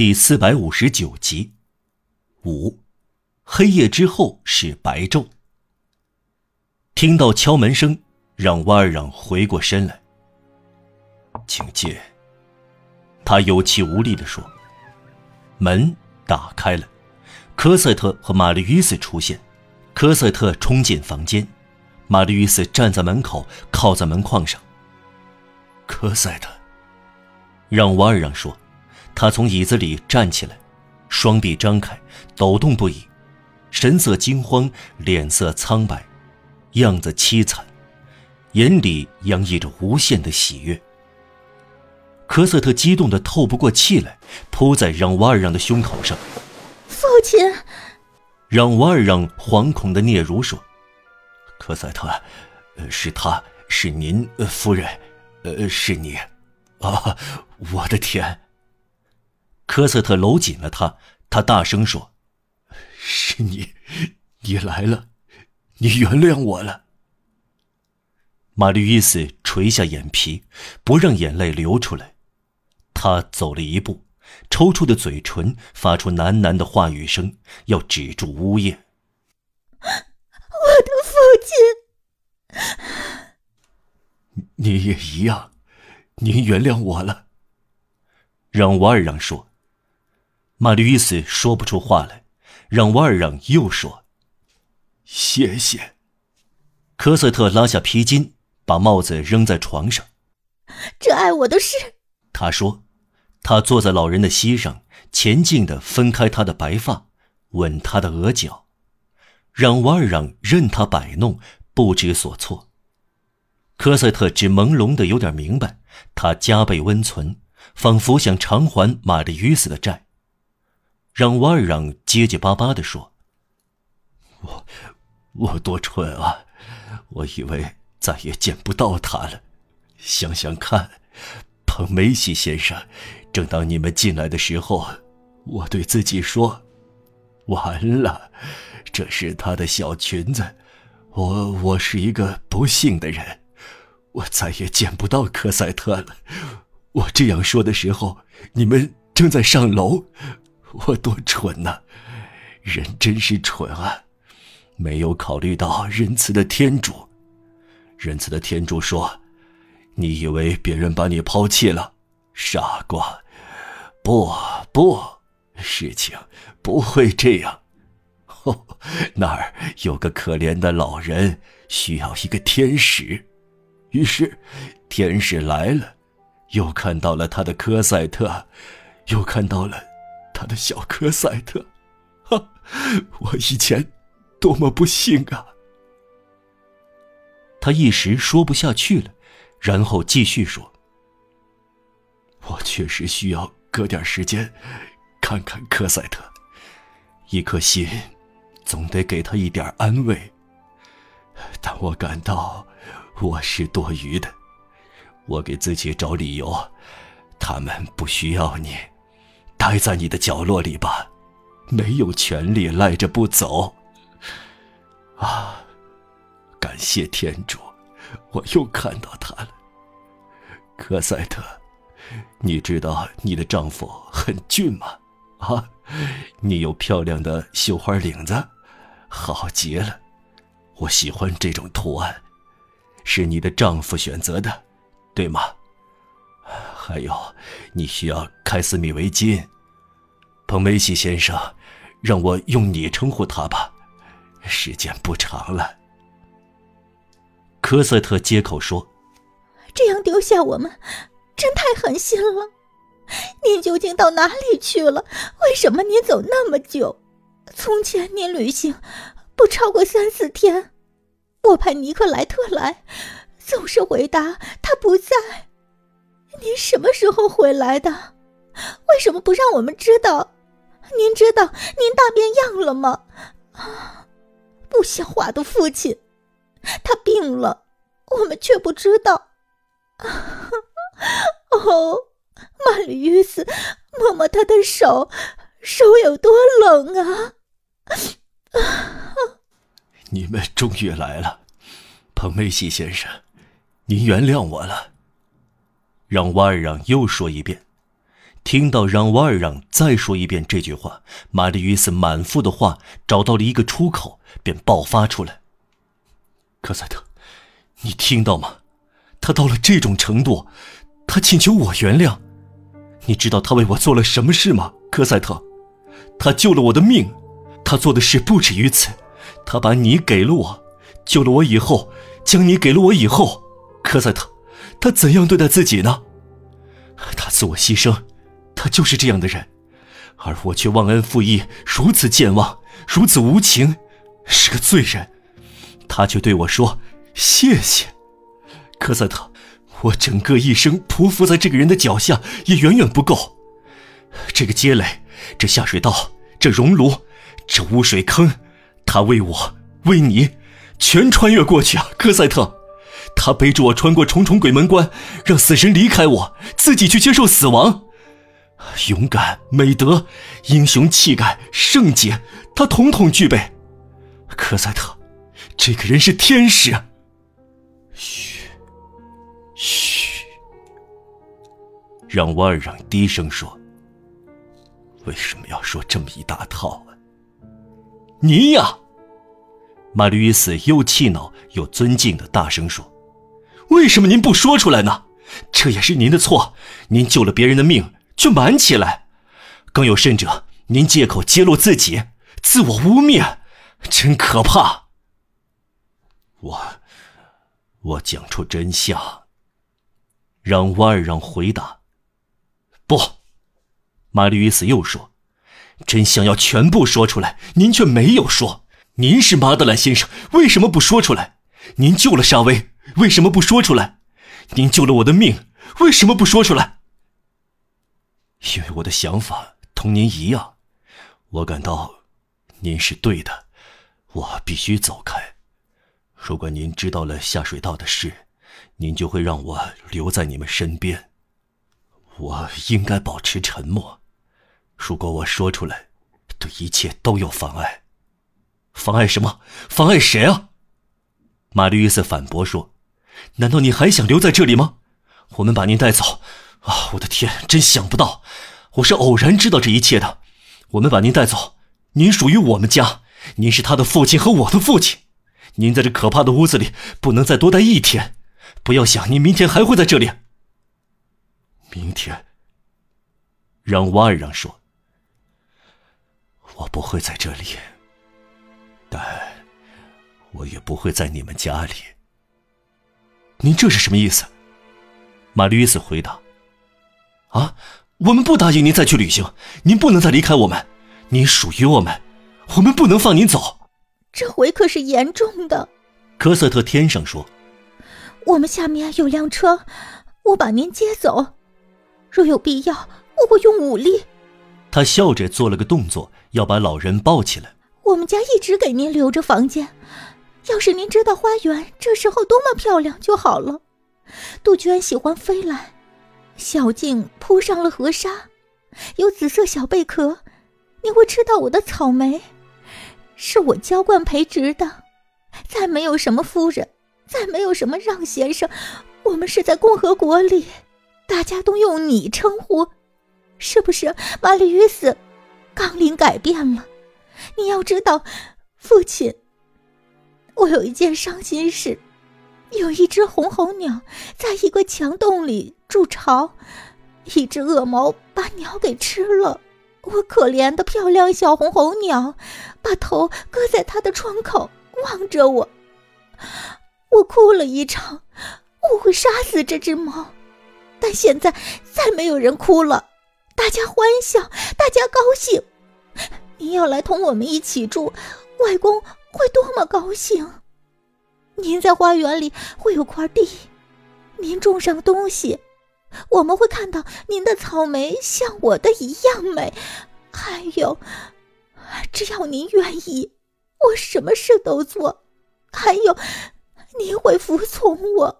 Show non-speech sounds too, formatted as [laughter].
第四百五十九集。五，黑夜之后是白昼。听到敲门声，让瓦尔让回过身来。请进。他有气无力地说。门打开了，科赛特和玛丽与斯出现。科赛特冲进房间，玛丽与斯站在门口，靠在门框上。科赛特，让瓦尔让说。他从椅子里站起来，双臂张开，抖动不已，神色惊慌，脸色苍白，样子凄惨，眼里洋溢着无限的喜悦。科瑟特激动的透不过气来，扑在让瓦尔让的胸口上。父亲，让瓦尔让惶恐的嗫嚅说：“科赛特，是他是您夫人，呃，是你，啊，我的天！”科瑟特搂紧了他，他大声说：“是你，你来了，你原谅我了。”玛丽伊斯垂下眼皮，不让眼泪流出来。他走了一步，抽搐的嘴唇发出喃喃的话语声，要止住呜咽。我的父亲，你也一样，您原谅我了。让瓦尔让说。玛丽伊斯说不出话来，让瓦尔让又说：“谢谢。”科赛特拉下皮筋，把帽子扔在床上。这爱我的事，他说。他坐在老人的膝上，前进的分开他的白发，吻他的额角，让瓦尔让任他摆弄，不知所措。科赛特只朦胧的有点明白，他加倍温存，仿佛想偿还玛丽与斯的债。让瓦尔让结结巴巴的说：“我，我多蠢啊！我以为再也见不到他了。想想看，彭梅西先生，正当你们进来的时候，我对自己说：完了，这是他的小裙子。我，我是一个不幸的人，我再也见不到科赛特了。我这样说的时候，你们正在上楼。” [laughs] 我多蠢呐！人真是蠢啊，没有考虑到仁慈的天主。仁慈的天主说：“你以为别人把你抛弃了，傻瓜！不不，事情不会这样。哦，那儿有个可怜的老人，需要一个天使。于是，天使来了，又看到了他的科赛特，又看到了。”他的小科赛特，哈！我以前多么不幸啊！他一时说不下去了，然后继续说：“我确实需要隔点时间看看科赛特，一颗心总得给他一点安慰。但我感到我是多余的，我给自己找理由，他们不需要你。”待在你的角落里吧，没有权利赖着不走。啊，感谢天主，我又看到他了。科赛特，你知道你的丈夫很俊吗？啊，你有漂亮的绣花领子，好极了。我喜欢这种图案，是你的丈夫选择的，对吗？还有，你需要开司米围巾。彭梅西先生，让我用你称呼他吧，时间不长了。科瑟特接口说：“这样丢下我们，真太狠心了。您究竟到哪里去了？为什么您走那么久？从前您旅行不超过三四天，我派尼克莱特来，总是回答他不在。您什么时候回来的？为什么不让我们知道？”您知道您大变样了吗？啊，不像话的父亲，他病了，我们却不知道。哦，曼丽于斯，摸摸他的手，手有多冷啊！你们终于来了，彭梅西先生，您原谅我了。让瓦尔让又说一遍。听到让瓦尔让再说一遍这句话，玛丽·与斯满腹的话找到了一个出口，便爆发出来：“科赛特，你听到吗？他到了这种程度，他请求我原谅。你知道他为我做了什么事吗？科赛特，他救了我的命。他做的事不止于此，他把你给了我，救了我以后，将你给了我以后，科赛特，他怎样对待自己呢？他自我牺牲。”他就是这样的人，而我却忘恩负义，如此健忘，如此无情，是个罪人。他却对我说：“谢谢，科赛特，我整个一生匍匐在这个人的脚下也远远不够。这个街垒，这下水道，这熔炉，这污水坑，他为我，为你，全穿越过去啊，科赛特。他背着我穿过重重鬼门关，让死神离开我，自己去接受死亡。”勇敢、美德、英雄气概、圣洁，他统统具备。科赛特，这个人是天使。嘘，嘘，让瓦尔让低声说：“为什么要说这么一大套啊？”你呀，玛丽·斯又气恼又尊敬的大声说：“为什么您不说出来呢？这也是您的错，您救了别人的命。”却瞒起来，更有甚者，您借口揭露自己，自我污蔑，真可怕。我，我讲出真相。让瓦尔让回答。不，玛丽与斯又说，真相要全部说出来，您却没有说。您是马德兰先生，为什么不说出来？您救了沙威，为什么不说出来？您救了我的命，为什么不说出来？因为我的想法同您一样，我感到您是对的，我必须走开。如果您知道了下水道的事，您就会让我留在你们身边。我应该保持沉默。如果我说出来，对一切都有妨碍。妨碍什么？妨碍谁啊？玛丽·约瑟反驳说：“难道你还想留在这里吗？我们把您带走。”啊！我的天，真想不到，我是偶然知道这一切的。我们把您带走，您属于我们家，您是他的父亲和我的父亲。您在这可怕的屋子里不能再多待一天，不要想您明天还会在这里。明天，让瓦尔让说，我不会在这里，但我也不会在你们家里。您这是什么意思？玛丽斯回答。啊！我们不答应您再去旅行，您不能再离开我们，您属于我们，我们不能放您走。这回可是严重的。科瑟特天上说：“我们下面有辆车，我把您接走。若有必要，我会用武力。”他笑着做了个动作，要把老人抱起来。我们家一直给您留着房间，要是您知道花园这时候多么漂亮就好了。杜鹃喜欢飞来。小径铺上了河沙，有紫色小贝壳。你会吃到我的草莓，是我浇灌培植的。再没有什么夫人，再没有什么让先生。我们是在共和国里，大家都用你称呼，是不是？玛丽·约斯，纲领改变了。你要知道，父亲，我有一件伤心事。有一只红喉鸟在一个墙洞里筑巢，一只恶猫把鸟给吃了。我可怜的漂亮小红喉鸟，把头搁在它的窗口望着我。我哭了一场，我会杀死这只猫。但现在再没有人哭了，大家欢笑，大家高兴。你要来同我们一起住，外公会多么高兴！您在花园里会有块地，您种上东西，我们会看到您的草莓像我的一样美。还有，只要您愿意，我什么事都做。还有，您会服从我。